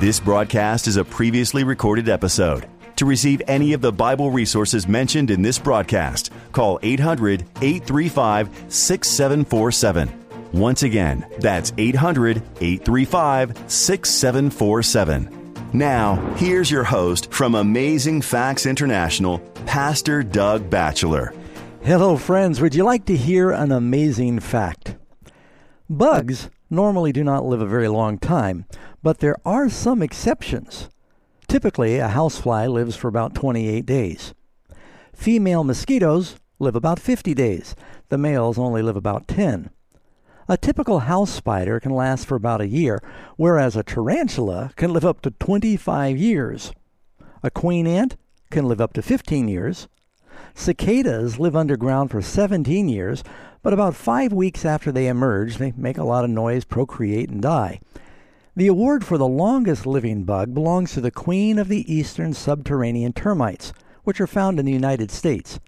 This broadcast is a previously recorded episode. To receive any of the Bible resources mentioned in this broadcast, call 800 835 6747. Once again, that's 800 835 6747. Now, here's your host from Amazing Facts International, Pastor Doug Batchelor. Hello, friends. Would you like to hear an amazing fact? Bugs normally do not live a very long time, but there are some exceptions. Typically, a housefly lives for about 28 days. Female mosquitoes live about 50 days. The males only live about 10. A typical house spider can last for about a year, whereas a tarantula can live up to 25 years. A queen ant can live up to 15 years. Cicadas live underground for 17 years, but about five weeks after they emerge, they make a lot of noise, procreate, and die. The award for the longest living bug belongs to the queen of the eastern subterranean termites, which are found in the United States.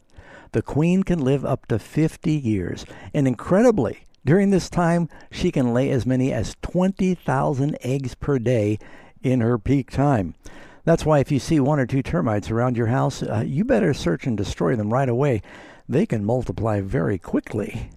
The queen can live up to 50 years, and incredibly, during this time, she can lay as many as 20,000 eggs per day in her peak time. That's why if you see one or two termites around your house, uh, you better search and destroy them right away. They can multiply very quickly.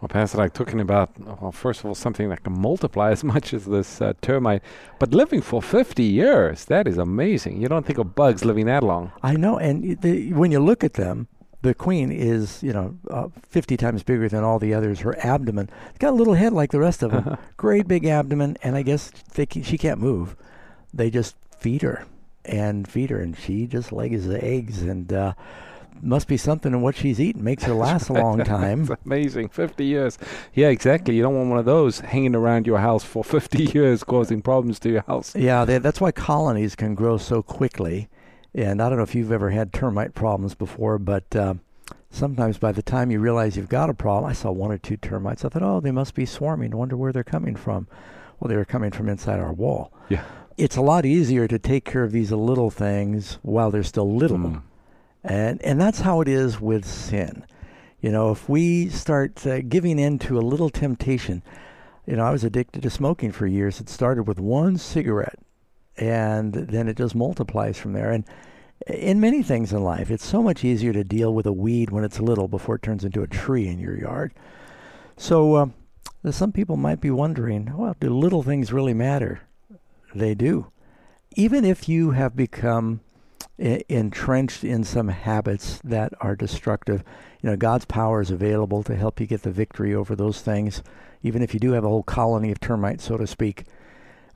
Well, Pastor, like talking about, well, first of all, something that can multiply as much as this uh, termite, but living for 50 years, that is amazing. You don't think of bugs living that long. I know, and the, when you look at them, the queen is, you know, uh, 50 times bigger than all the others. Her abdomen, it's got a little head like the rest of them, great big abdomen, and I guess they can, she can't move. They just feed her and feed her, and she just lays the eggs and. Uh, must be something in what she's eating makes her last a long time. Amazing. 50 years. Yeah, exactly. You don't want one of those hanging around your house for 50 years causing problems to your house. Yeah, they, that's why colonies can grow so quickly. And I don't know if you've ever had termite problems before, but uh, sometimes by the time you realize you've got a problem, I saw one or two termites. I thought, oh, they must be swarming. I wonder where they're coming from. Well, they were coming from inside our wall. Yeah. It's a lot easier to take care of these little things while they're still little. Mm. And, and that's how it is with sin. You know, if we start uh, giving in to a little temptation, you know, I was addicted to smoking for years. It started with one cigarette, and then it just multiplies from there. And in many things in life, it's so much easier to deal with a weed when it's little before it turns into a tree in your yard. So, uh, some people might be wondering, well, do little things really matter? They do. Even if you have become entrenched in some habits that are destructive. You know, God's power is available to help you get the victory over those things, even if you do have a whole colony of termites, so to speak.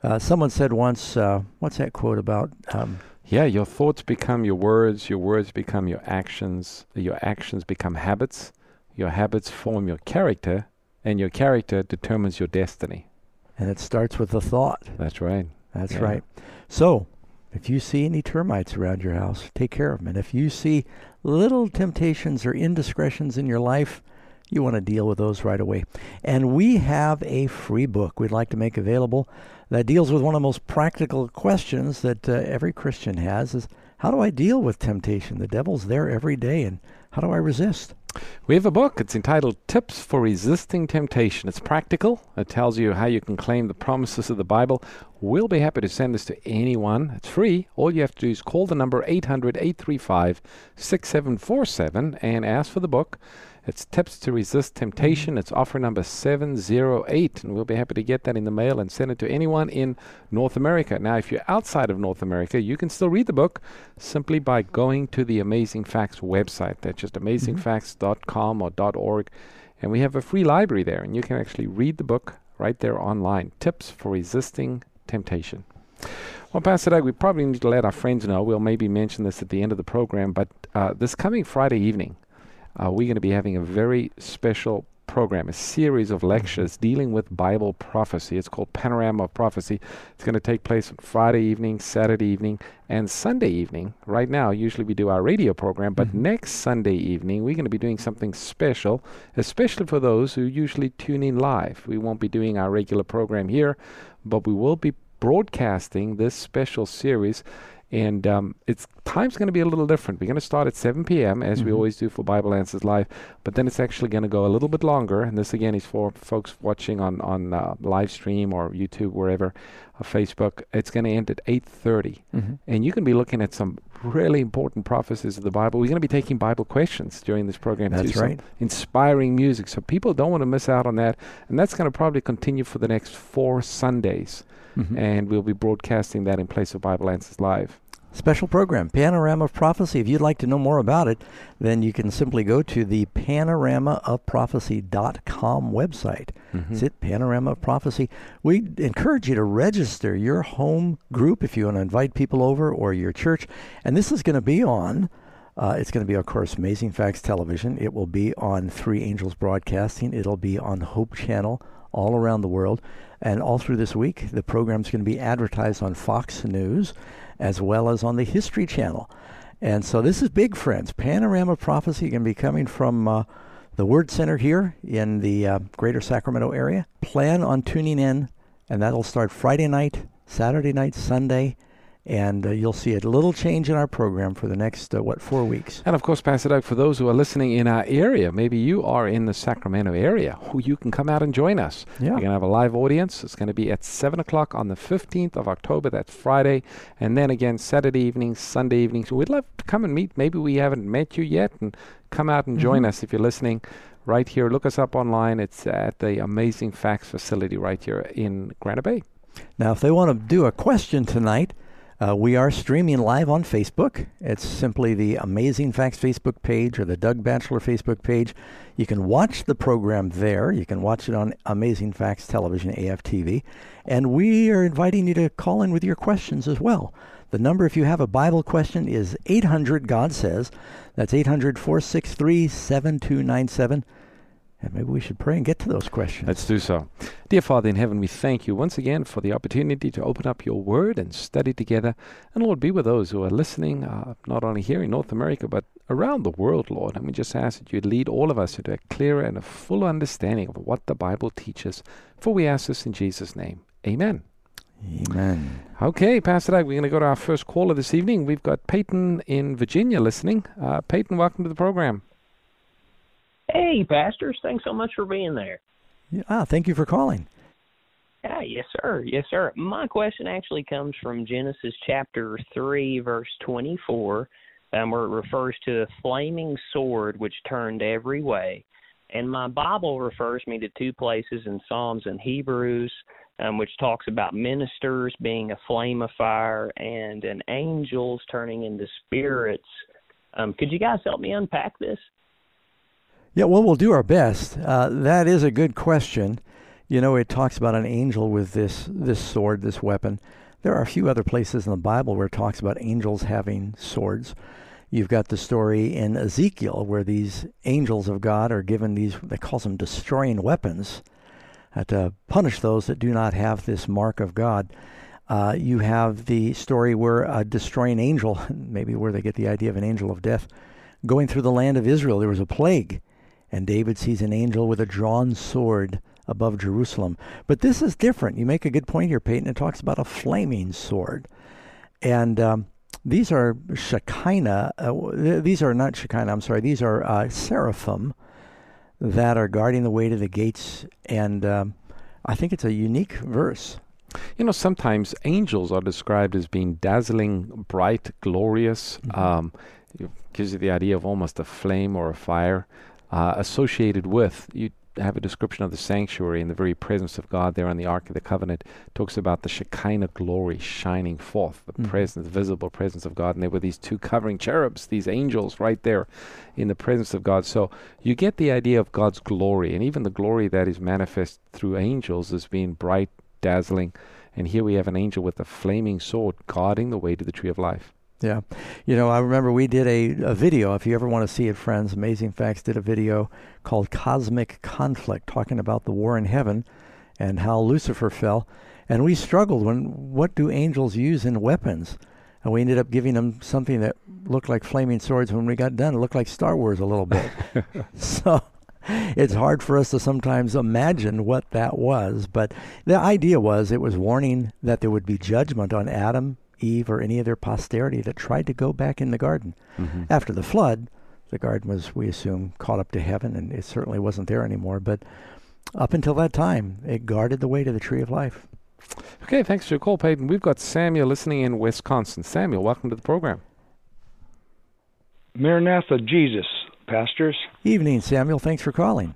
Uh, someone said once, uh, what's that quote about? Um, yeah, your thoughts become your words, your words become your actions, your actions become habits, your habits form your character, and your character determines your destiny. And it starts with the thought. That's right. That's yeah. right. So, if you see any termites around your house, take care of them. And if you see little temptations or indiscretions in your life, you want to deal with those right away. And we have a free book we'd like to make available that deals with one of the most practical questions that uh, every Christian has is how do I deal with temptation? The devil's there every day and how do I resist? We have a book. It's entitled Tips for Resisting Temptation. It's practical. It tells you how you can claim the promises of the Bible. We'll be happy to send this to anyone. It's free. All you have to do is call the number 800 835 6747 and ask for the book. It's Tips to Resist Temptation. It's offer number 708, and we'll be happy to get that in the mail and send it to anyone in North America. Now, if you're outside of North America, you can still read the book simply by going to the Amazing Facts website. That's just amazingfacts.com or .org, and we have a free library there, and you can actually read the book right there online. Tips for Resisting Temptation. Well, Pastor Doug, we probably need to let our friends know. We'll maybe mention this at the end of the program, but uh, this coming Friday evening, uh, we're going to be having a very special program, a series of lectures dealing with Bible prophecy. It's called Panorama of Prophecy. It's going to take place on Friday evening, Saturday evening, and Sunday evening. Right now, usually we do our radio program, but Mhm. next Sunday evening, we're going to be doing something special, especially for those who usually tune in live. We won't be doing our regular program here, but we will be broadcasting this special series. And um, its time's going to be a little different. We're going to start at 7 p.m. as we Mhm. always do for Bible Answers Live, but then it's actually going to go a little bit longer. And this again is for folks watching on on uh, live stream or YouTube, wherever, or Facebook. It's going to end at 8:30, Mhm. and you can be looking at some really important prophecies of the Bible. We're going to be taking Bible questions during this program. That's some right. Inspiring music, so people don't want to miss out on that. And that's going to probably continue for the next four Sundays, Mhm. and we'll be broadcasting that in place of Bible Answers Live. Special program, Panorama of Prophecy. If you'd like to know more about it, then you can simply go to the panoramaofprophecy.com website. Mhm. Is it Panorama of Prophecy? We encourage you to register your home group if you want to invite people over or your church. And this is going to be on, uh, it's going to be, of course, Amazing Facts Television. It will be on Three Angels Broadcasting. It'll be on Hope Channel all around the world. And all through this week, the program's going to be advertised on Fox News as well as on the History Channel. And so this is big, friends. Panorama Prophecy can be coming from uh, the Word Center here in the uh, greater Sacramento area. Plan on tuning in, and that'll start Friday night, Saturday night, Sunday, and uh, you'll see a little change in our program for the next, uh, what, four weeks. And of course, Pastor Doug, for those who are listening in our area, maybe you are in the Sacramento area, who you can come out and join us. Yeah. We're going to have a live audience. It's going to be at 7 o'clock on the 15th of October. That's Friday. And then again, Saturday evenings, Sunday evenings. We'd love to come and meet. Maybe we haven't met you yet and come out and join Mhm. us if you're listening right here. Look us up online. It's at the Amazing Facts facility right here in Granite Bay. Now, if they want to do a question tonight, uh, we are streaming live on Facebook. It's simply the Amazing Facts Facebook page or the Doug Batchelor Facebook page. You can watch the program there. You can watch it on Amazing Facts Television, AFTV. And we are inviting you to call in with your questions as well. The number, if you have a Bible question, is 800 God Says. That's 800 463 7297. And maybe we should pray and get to those questions. Let's do so. Dear Father in heaven, we thank you once again for the opportunity to open up your word and study together. And Lord, be with those who are listening, uh, not only here in North America, but around the world, Lord. And we just ask that you lead all of us into a clearer and a full understanding of what the Bible teaches. For we ask this in Jesus' name. Amen. Amen. Okay, Pastor Doug, we're going to go to our first caller this evening. We've got Peyton in Virginia listening. Uh, Peyton, welcome to the program. Hey, pastors, thanks so much for being there. Yeah, ah, thank you for calling. Yeah, yes, sir. Yes, sir. My question actually comes from Genesis chapter 3, verse 24, um, where it refers to a flaming sword which turned every way. And my Bible refers me to two places in Psalms and Hebrews, um, which talks about ministers being a flame of fire and an angels turning into spirits. Um, could you guys help me unpack this? Yeah, well, we'll do our best. Uh, that is a good question. You know, it talks about an angel with this this sword, this weapon. There are a few other places in the Bible where it talks about angels having swords. You've got the story in Ezekiel where these angels of God are given these, they call them destroying weapons uh, to punish those that do not have this mark of God. Uh, you have the story where a destroying angel, maybe where they get the idea of an angel of death, going through the land of Israel. There was a plague, and David sees an angel with a drawn sword above Jerusalem. But this is different. You make a good point here, Peyton. It talks about a flaming sword. And um, these are Shekinah. Uh, th- these are not Shekinah, I'm sorry. These are uh, seraphim that are guarding the way to the gates. And um, I think it's a unique verse. You know, sometimes angels are described as being dazzling, bright, glorious. Mhm. Um, it gives you the idea of almost a flame or a fire uh, associated with. You have a description of the sanctuary and the very presence of God there on the Ark of the Covenant. Talks about the Shekinah glory shining forth, the Mhm. presence, visible presence of God. And there were these two covering cherubs, these angels right there in the presence of God. So you get the idea of God's glory, and even the glory that is manifest through angels as being bright, dazzling. And here we have an angel with a flaming sword guarding the way to the tree of life. Yeah. You know, I remember we did a, a video. If you ever want to see it, friends, Amazing Facts did a video called Cosmic Conflict, talking about the war in heaven and how Lucifer fell. And we struggled when what do angels use in weapons? And we ended up giving them something that looked like flaming swords. When we got done, it looked like Star Wars a little bit. so it's hard for us to sometimes imagine what that was. But the idea was it was warning that there would be judgment on Adam, Eve, or any of their posterity that tried to go back in the garden. Mm-hmm. After the flood, the garden was, we assume, caught up to heaven, and it certainly wasn't there anymore. But up until that time, it guarded the way to the tree of life. Okay, thanks for your call, Peyton. We've got Samuel listening in Wisconsin. Samuel, welcome to the program. Maranatha, Jesus, pastors. Evening, Samuel. Thanks for calling.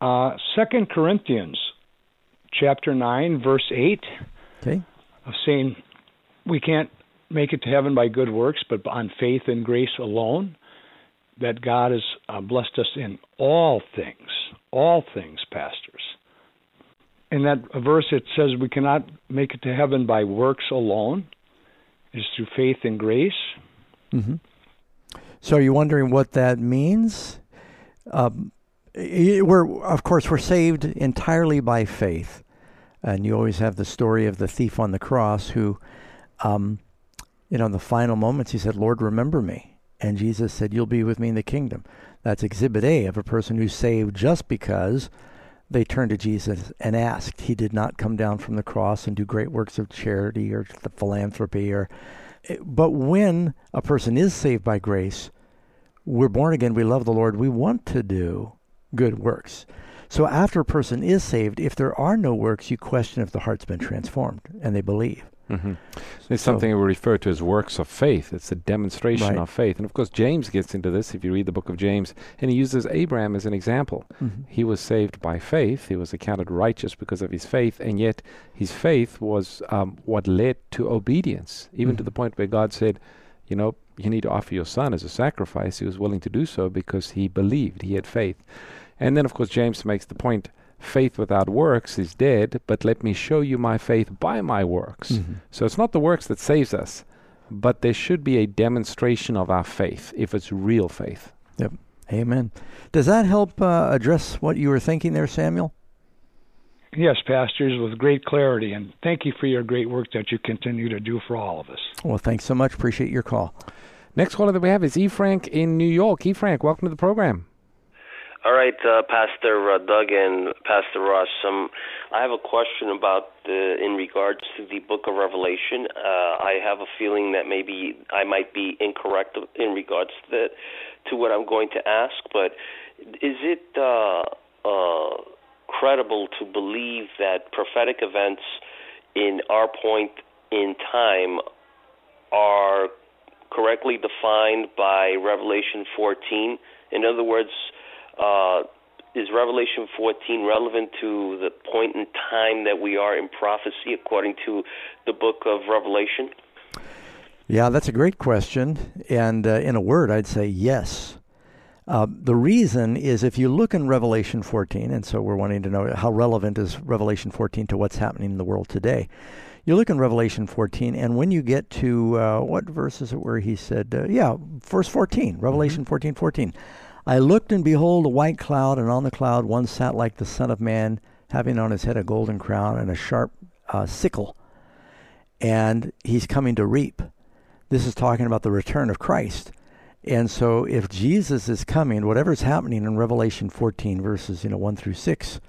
Uh, Second Corinthians, chapter nine, verse eight, Okay. of saying we can't make it to heaven by good works, but on faith and grace alone. That God has uh, blessed us in all things, all things, pastors. In that verse, it says we cannot make it to heaven by works alone. It's through faith and grace. hmm So, are you wondering what that means? Um, we're, of course, we're saved entirely by faith, and you always have the story of the thief on the cross who, um, you know, in the final moments, he said, "Lord, remember me," and Jesus said, "You'll be with me in the kingdom." That's Exhibit A of a person who's saved just because they turned to Jesus and asked. He did not come down from the cross and do great works of charity or philanthropy or but when a person is saved by grace, we're born again, we love the Lord, we want to do good works. So after a person is saved, if there are no works, you question if the heart's been transformed and they believe. Mm-hmm. It's So- something we refer to as works of faith. It's a demonstration Right. of faith. And of course, James gets into this if you read the book of James, and he uses Abraham as an example. Mhm. He was saved by faith. He was accounted righteous because of his faith, and yet his faith was um, what led to obedience, even to Mhm. the point where God said, you know, you need to offer your son as a sacrifice. He was willing to do so because he believed, he had faith. And then, of course, James makes the point faith without works is dead, but let me show you my faith by my works. Mhm. So it's not the works that saves us, but there should be a demonstration of our faith if it's real faith. Yep. Amen. Does that help uh, address what you were thinking there, Samuel? Yes, pastors, with great clarity, and thank you for your great work that you continue to do for all of us. Well, thanks so much. Appreciate your call. Next caller that we have is E. Frank in New York. E. Frank, welcome to the program. All right, uh, Pastor uh, Doug and Pastor Ross. Um, I have a question about the, in regards to the Book of Revelation. Uh, I have a feeling that maybe I might be incorrect in regards to to what I'm going to ask. But is it uh, uh, credible to believe that prophetic events in our point in time are correctly defined by Revelation 14? In other words, uh, is Revelation 14 relevant to the point in time that we are in prophecy according to the book of Revelation? Yeah, that's a great question. And uh, in a word, I'd say yes. Uh, the reason is if you look in Revelation 14, and so we're wanting to know how relevant is Revelation 14 to what's happening in the world today. You look in Revelation 14, and when you get to uh, what verse is it where he said, uh, yeah, verse 14, Revelation 14, 14. I looked and behold a white cloud, and on the cloud one sat like the Son of Man, having on his head a golden crown and a sharp uh, sickle. And he's coming to reap. This is talking about the return of Christ. And so if Jesus is coming, whatever's happening in Revelation 14, verses you know 1 through 6,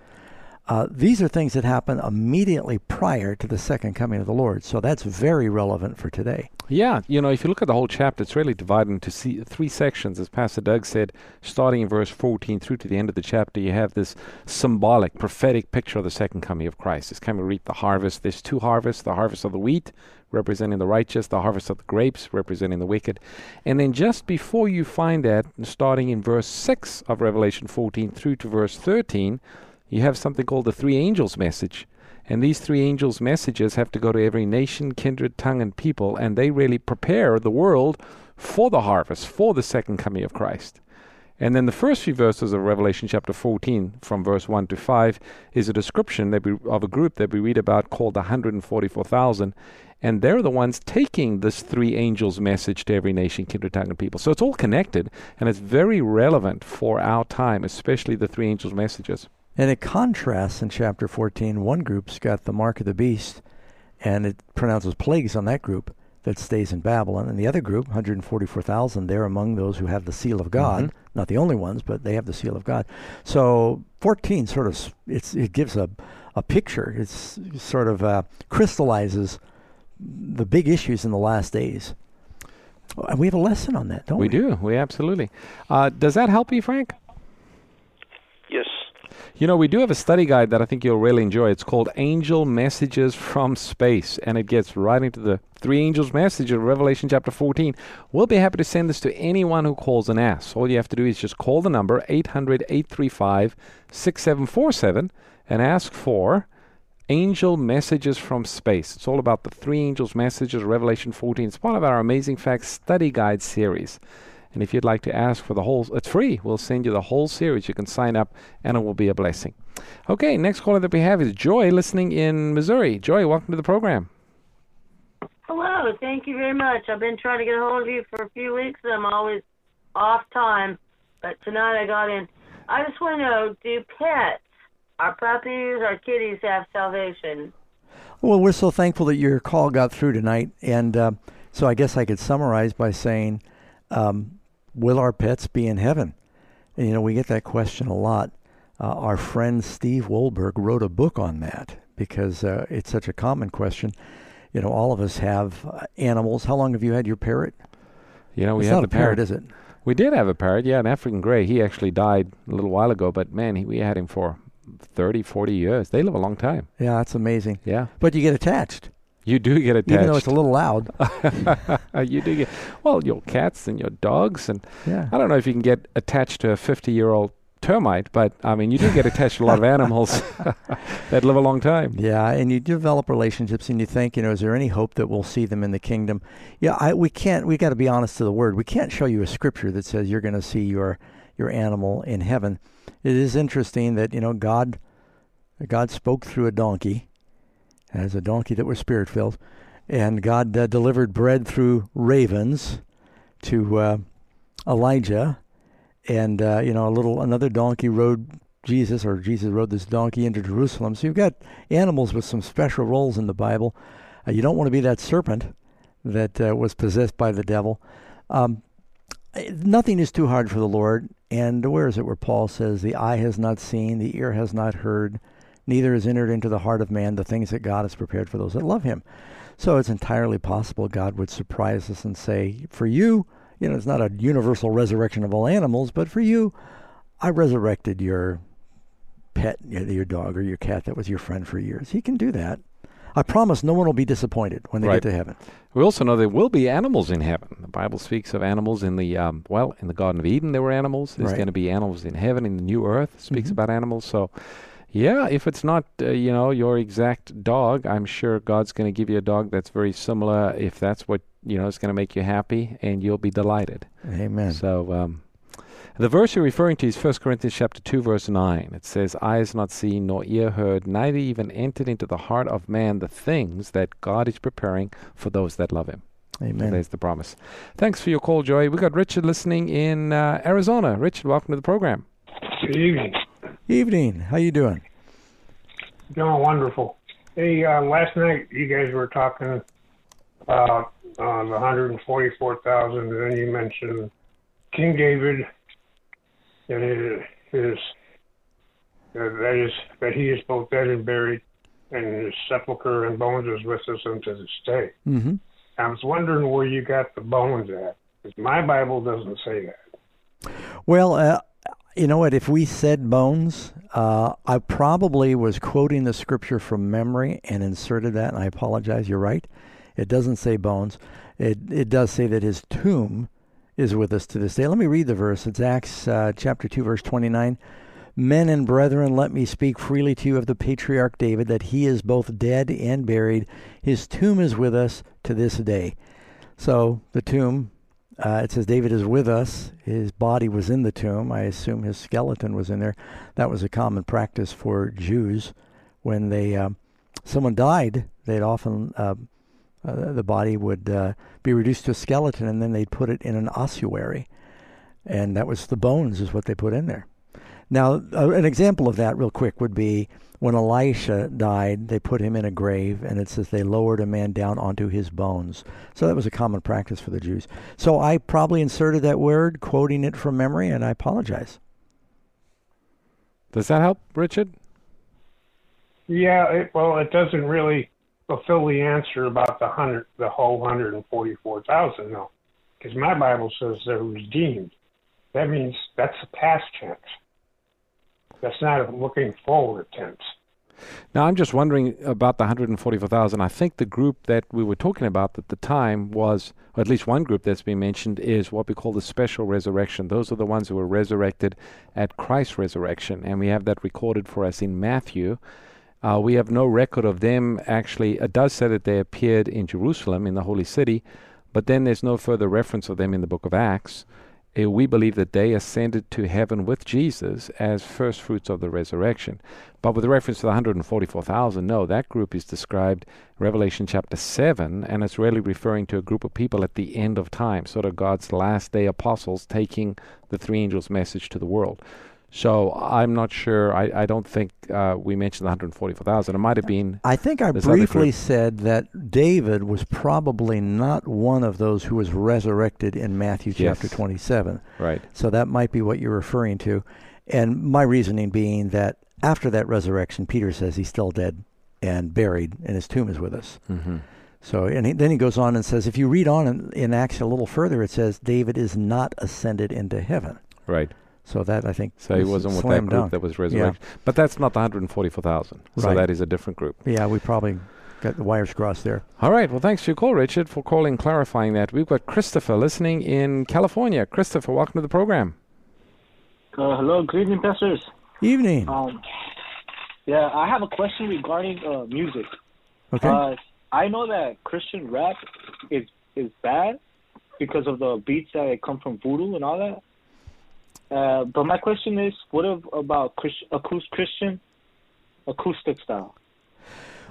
uh, these are things that happen immediately prior to the second coming of the Lord. So that's very relevant for today. Yeah, you know, if you look at the whole chapter, it's really divided into see, three sections. As Pastor Doug said, starting in verse 14 through to the end of the chapter, you have this symbolic, prophetic picture of the second coming of Christ. It's coming to reap the harvest. There's two harvests the harvest of the wheat, representing the righteous, the harvest of the grapes, representing the wicked. And then just before you find that, starting in verse 6 of Revelation 14 through to verse 13, you have something called the three angels' message. And these three angels' messages have to go to every nation, kindred, tongue, and people, and they really prepare the world for the harvest, for the second coming of Christ. And then the first few verses of Revelation chapter 14, from verse 1 to 5, is a description that we, of a group that we read about called the 144,000. and they're the ones taking this three angels message to every nation, kindred, tongue, and people. So it's all connected, and it's very relevant for our time, especially the three angels' messages. And it contrasts in chapter 14. One group's got the mark of the beast, and it pronounces plagues on that group that stays in Babylon. And the other group, 144,000, they're among those who have the seal of God. Mm-hmm. Not the only ones, but they have the seal of God. So 14 sort of it's it gives a a picture. It's sort of uh, crystallizes the big issues in the last days. And we have a lesson on that, don't we? We do. We absolutely. Uh, does that help you, Frank? You know, we do have a study guide that I think you'll really enjoy. It's called Angel Messages from Space, and it gets right into the three angels' message of Revelation chapter 14. We'll be happy to send this to anyone who calls and asks. All you have to do is just call the number 800 835 6747 and ask for Angel Messages from Space. It's all about the three angels' messages of Revelation 14. It's part of our Amazing Facts study guide series. And if you'd like to ask for the whole, it's free. We'll send you the whole series. You can sign up, and it will be a blessing. Okay, next caller that we have is Joy, listening in Missouri. Joy, welcome to the program. Hello, thank you very much. I've been trying to get a hold of you for a few weeks. I'm always off time, but tonight I got in. I just want to know: Do pets, our puppies, our kitties, have salvation? Well, we're so thankful that your call got through tonight, and uh, so I guess I could summarize by saying, um, will our pets be in heaven? And, you know, we get that question a lot. Uh, our friend Steve Wohlberg wrote a book on that because uh, it's such a common question. You know, all of us have uh, animals. How long have you had your parrot? You know, we it's have not a parrot, is it? We did have a parrot, yeah, an African gray. He actually died a little while ago, but man, he, we had him for 30, 40 years. They live a long time. Yeah, that's amazing. Yeah. But you get attached, You do get attached. even though it's a little loud. you do get, well, your cats and your dogs. And Yeah. I don't know if you can get attached to a 50 year old termite, but I mean, you do get attached to a lot of animals that live a long time. Yeah, and you develop relationships, and you think, you know, is there any hope that we'll see them in the kingdom? Yeah, I, we can't. We got to be honest to the word. We can't show you a scripture that says you're going to see your your animal in heaven. It is interesting that you know God, God spoke through a donkey, as a donkey that was spirit filled, and God uh, delivered bread through ravens to uh, Elijah, and uh, you know a little another donkey rode Jesus, or Jesus rode this donkey into Jerusalem. So you've got animals with some special roles in the Bible. Uh, you don't want to be that serpent that uh, was possessed by the devil. Um, eh, nothing is too hard for the Lord. And where is it where Paul says, The eye has not seen, the ear has not heard, neither has entered into the heart of man the things that God has prepared for those that love him. So it's entirely possible God would surprise us and say, For you, you know, it's not a universal resurrection of all animals, but for you, I resurrected your pet, your dog or your cat that was your friend for years. He can do that. I promise no one will be disappointed when they Right. get to heaven. We also know there will be animals in heaven. The Bible speaks of animals in the um, well, in the Garden of Eden there were animals. There's Right. going to be animals in heaven in the new earth. It speaks Mhm. about animals. So, yeah, if it's not uh, you know your exact dog, I'm sure God's going to give you a dog that's very similar. If that's what you know is going to make you happy, and you'll be delighted. Amen. So um, the verse you're referring to is 1 Corinthians chapter 2 verse 9. It says, "Eye has not seen nor ear heard, neither even entered into the heart of man the things that God is preparing for those that love him." So Amen. there's the promise. Thanks for your call, Joy. We got Richard listening in uh, Arizona. Richard, welcome to the program. Good evening. Evening. How you doing? Doing wonderful. Hey, uh, last night you guys were talking about uh, the 144,000, and then you mentioned King David and his, his uh, that is that he is both dead and buried, and his sepulcher and bones is with us unto this day. Mm-hmm. I was wondering where you got the bones at, because my Bible doesn't say that. Well, uh, you know what? If we said bones, uh, I probably was quoting the scripture from memory and inserted that, and I apologize. You're right. It doesn't say bones. It it does say that his tomb is with us to this day. Let me read the verse. It's Acts uh, chapter two, verse twenty-nine. Men and brethren, let me speak freely to you of the patriarch David, that he is both dead and buried. His tomb is with us to this day. So the tomb uh, it says David is with us. His body was in the tomb. I assume his skeleton was in there. That was a common practice for Jews when they um, someone died. They'd often uh, Uh, the body would uh, be reduced to a skeleton, and then they'd put it in an ossuary, and that was the bones, is what they put in there. Now, uh, an example of that, real quick, would be when Elisha died, they put him in a grave, and it says they lowered a man down onto his bones. So that was a common practice for the Jews. So I probably inserted that word, quoting it from memory, and I apologize. Does that help, Richard? Yeah, it, well, it doesn't really fulfill the answer about the hundred, the whole hundred and forty-four thousand, though, because my Bible says they're redeemed. That means that's a past tense. That's not a looking forward tense. Now, I'm just wondering about the 144,000. I think the group that we were talking about at the time was, or at least one group that's been mentioned, is what we call the special resurrection. Those are the ones who were resurrected at Christ's resurrection, and we have that recorded for us in Matthew. Uh, we have no record of them actually. It does say that they appeared in Jerusalem, in the holy city, but then there's no further reference of them in the book of Acts. We believe that they ascended to heaven with Jesus as first fruits of the resurrection. But with reference to the 144,000, no, that group is described Revelation chapter 7, and it's really referring to a group of people at the end of time, sort of God's last day apostles taking the three angels' message to the world. So I'm not sure. I, I don't think uh, we mentioned the 144,000. It might have been. I think I briefly said that David was probably not one of those who was resurrected in Matthew Yes. chapter 27. Right. So that might be what you're referring to. And my reasoning being that after that resurrection, Peter says he's still dead and buried, and his tomb is with us. Mm-hmm. So, and he, then he goes on and says, if you read on in, in Acts a little further, it says David is not ascended into heaven. Right. So that I think So he wasn't with that slam group dunk. that was resurrected. But that's not the 144,000. So that is a different group. Yeah, we probably got the wires crossed there. All right. Well, thanks for your call, Richard, for calling, clarifying that. We've got Christopher listening in California. Christopher, welcome to the program. Uh, hello, good evening, pastors. Evening. Um, yeah, I have a question regarding uh, music. Okay. Uh, I know that Christian rap is is bad because of the beats that come from voodoo and all that. Uh, but my question is, what about acoustic Christian acoustic style?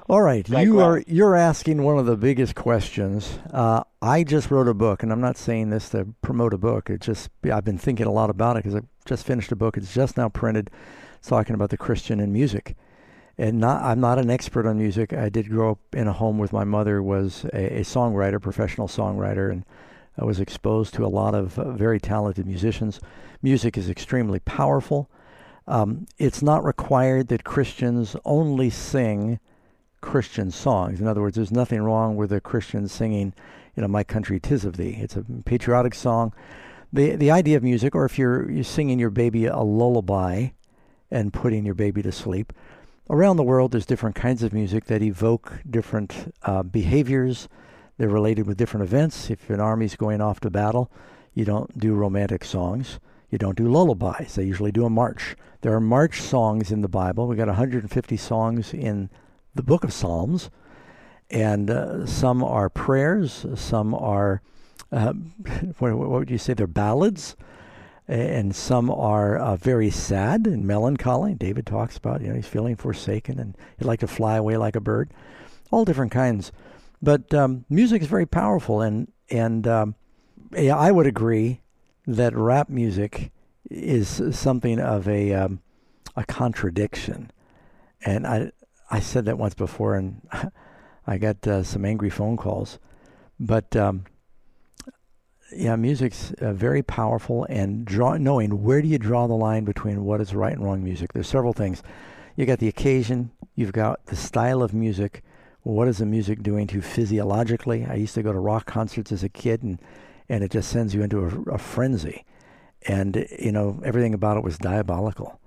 All right, Like you what? are you're asking one of the biggest questions. Uh, I just wrote a book, and I'm not saying this to promote a book. It just I've been thinking a lot about it because I just finished a book. It's just now printed, it's talking about the Christian in music. And not I'm not an expert on music. I did grow up in a home with my mother was a, a songwriter, professional songwriter, and I was exposed to a lot of uh, very talented musicians. Music is extremely powerful. Um, it's not required that Christians only sing Christian songs. In other words, there's nothing wrong with a Christian singing, you know, "My Country 'Tis of Thee." It's a patriotic song. the The idea of music, or if you're you're singing your baby a lullaby and putting your baby to sleep, around the world there's different kinds of music that evoke different uh, behaviors. They're related with different events. If an army's going off to battle, you don't do romantic songs. You don't do lullabies. They usually do a march. There are march songs in the Bible. We got 150 songs in the book of Psalms, and uh, some are prayers, some are uh, what, what would you say? They're ballads, and some are uh, very sad and melancholy. David talks about you know he's feeling forsaken and he'd like to fly away like a bird. All different kinds, but um, music is very powerful, and and um, I would agree that rap music is something of a um, a contradiction, and I I said that once before, and I got uh, some angry phone calls. But um, yeah, music's uh, very powerful, and draw, knowing where do you draw the line between what is right and wrong music. There's several things. You got the occasion. You've got the style of music. What is the music doing to you physiologically? I used to go to rock concerts as a kid, and and it just sends you into a, a frenzy, and you know everything about it was diabolical.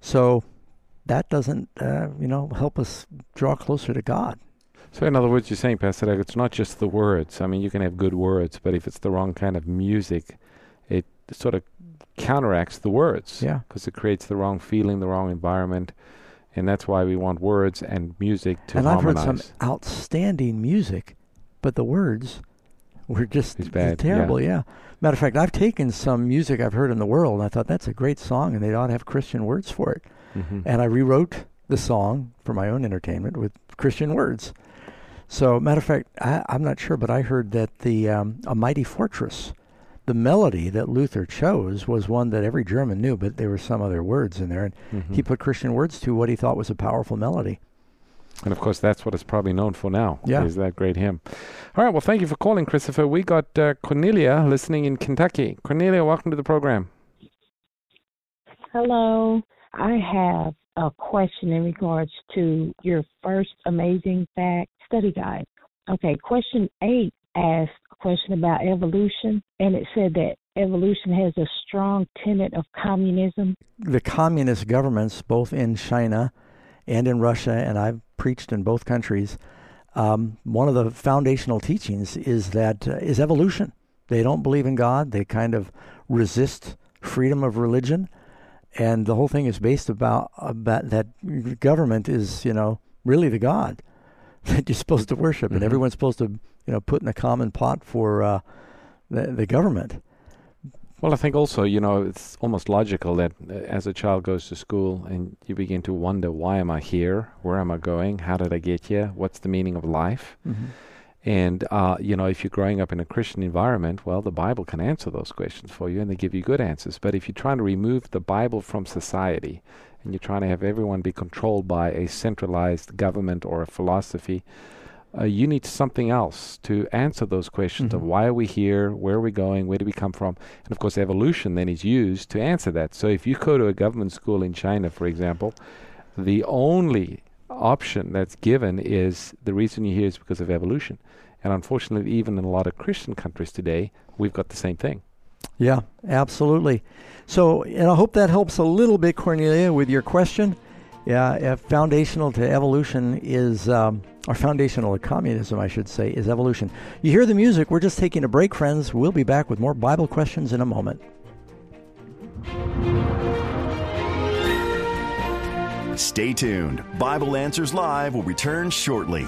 So that doesn't, uh, you know, help us draw closer to God. So, in other words, you're saying, Pastor Doug, it's not just the words. I mean, you can have good words, but if it's the wrong kind of music, it sort of counteracts the words. Yeah. Because it creates the wrong feeling, the wrong environment. And that's why we want words and music to and I've heard some outstanding music, but the words were just terrible. Yeah. Matter of fact, I've taken some music I've heard in the world, and I thought that's a great song, and they ought to have Christian words for it. Mhm. And I rewrote the song for my own entertainment with Christian words. So, matter of fact, I, I'm not sure, but I heard that the um, A Mighty Fortress, the melody that Luther chose was one that every German knew, but there were some other words in there, and Mhm. he put Christian words to what he thought was a powerful melody. And of course, that's what it's probably known for now. Yeah. Is that great hymn. All right. Well, thank you for calling, Christopher. We got uh, Cornelia listening in Kentucky. Cornelia, welcome to the program. Hello. I have a question in regards to your first amazing fact study guide. Okay, question eight asked a question about evolution, and it said that evolution has a strong tenet of communism. The communist governments, both in China and in Russia, and I've preached in both countries, um, one of the foundational teachings is that uh, is evolution. They don't believe in God. They kind of resist freedom of religion, and the whole thing is based about about that government is you know really the God that you're supposed to worship, and Mhm. everyone's supposed to you know put in a common pot for uh, the the government. Well, I think also, you know, it's almost logical that uh, as a child goes to school and you begin to wonder, why am I here? Where am I going? How did I get here? What's the meaning of life? And, uh, you know, if you're growing up in a Christian environment, well, the Bible can answer those questions for you and they give you good answers. But if you're trying to remove the Bible from society and you're trying to have everyone be controlled by a centralized government or a philosophy, uh, you need something else to answer those questions of Mhm. why are we here, where are we going, where do we come from, and of course evolution then is used to answer that. So if you go to a government school in China, for example, the only option that's given is the reason you're here is because of evolution. And unfortunately, even in a lot of Christian countries today, we've got the same thing. Yeah, absolutely. So, and I hope that helps a little bit, Cornelia, with your question. Yeah, uh, foundational to evolution is, um, or foundational to communism, I should say, is evolution. You hear the music. We're just taking a break, friends. We'll be back with more Bible questions in a moment. Stay tuned. Bible Answers Live will return shortly.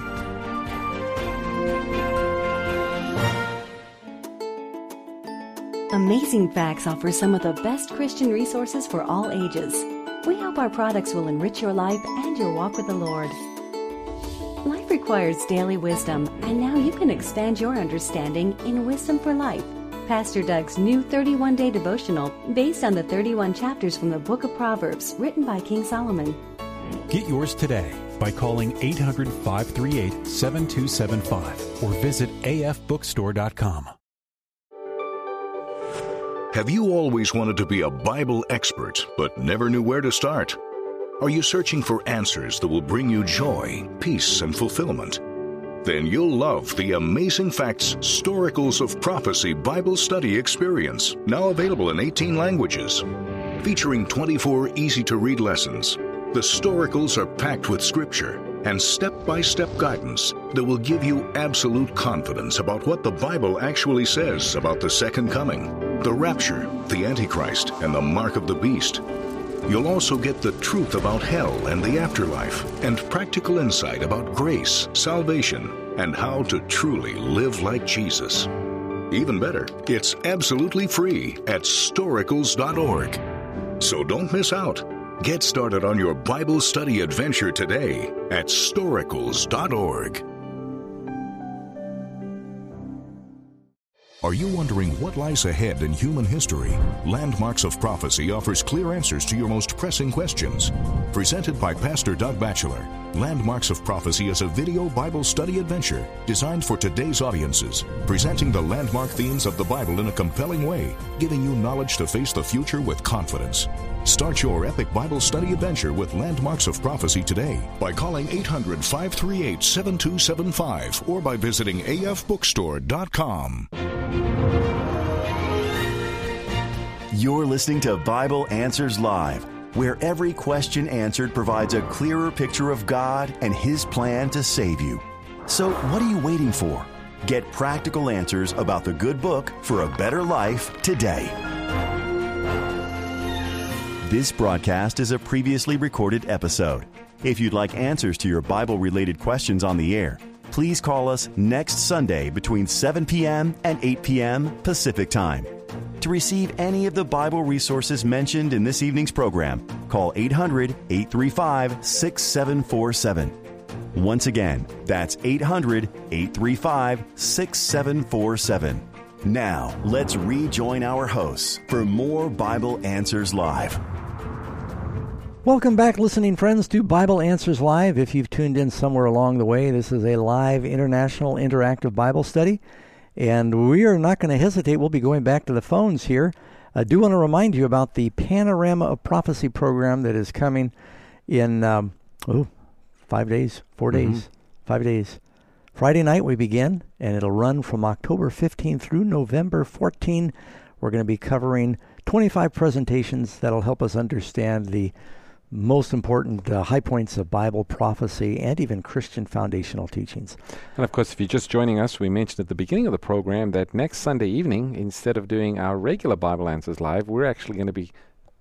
Amazing Facts offers some of the best Christian resources for all ages. We hope our products will enrich your life and your walk with the Lord. Life requires daily wisdom, and now you can expand your understanding in Wisdom for Life. Pastor Doug's new 31 day devotional, based on the 31 chapters from the book of Proverbs, written by King Solomon. Get yours today by calling 800 538 7275 or visit afbookstore.com. Have you always wanted to be a Bible expert but never knew where to start? Are you searching for answers that will bring you joy, peace, and fulfillment? Then you'll love the Amazing Facts Storacles of Prophecy Bible Study Experience, now available in 18 languages. Featuring 24 easy to read lessons, the Storacles are packed with scripture and step by step guidance that will give you absolute confidence about what the Bible actually says about the second coming, the rapture, the Antichrist, and the mark of the beast. You'll also get the truth about hell and the afterlife, and practical insight about grace, salvation, and how to truly live like Jesus. Even better, it's absolutely free at storacles.org. So don't miss out. Get started on your Bible study adventure today at storacles.org. Are you wondering what lies ahead in human history? Landmarks of Prophecy offers clear answers to your most pressing questions. Presented by Pastor Doug Batchelor, Landmarks of Prophecy is a video Bible study adventure designed for today's audiences, presenting the landmark themes of the Bible in a compelling way, giving you knowledge to face the future with confidence. Start your epic Bible study adventure with Landmarks of Prophecy today by calling 800 538 7275 or by visiting afbookstore.com. You're listening to Bible Answers Live, where every question answered provides a clearer picture of God and His plan to save you. So, what are you waiting for? Get practical answers about the good book for a better life today. This broadcast is a previously recorded episode. If you'd like answers to your Bible related questions on the air, please call us next Sunday between 7 p.m. and 8 p.m. Pacific Time. To receive any of the Bible resources mentioned in this evening's program, call 800 835 6747. Once again, that's 800 835 6747. Now, let's rejoin our hosts for more Bible Answers Live. Welcome back, listening friends, to Bible Answers Live. If you've tuned in somewhere along the way, this is a live international interactive Bible study. And we are not going to hesitate. We'll be going back to the phones here. I do want to remind you about the Panorama of Prophecy program that is coming in, um, oh, five days, 4 Mhm. days, five days. Friday night we begin, and it'll run from October 15 through November 14. We're going to be covering 25 presentations that'll help us understand the most important uh, high points of Bible prophecy and even Christian foundational teachings. And of course, if you're just joining us, we mentioned at the beginning of the program that next Sunday evening, instead of doing our regular Bible Answers Live, we're actually going to be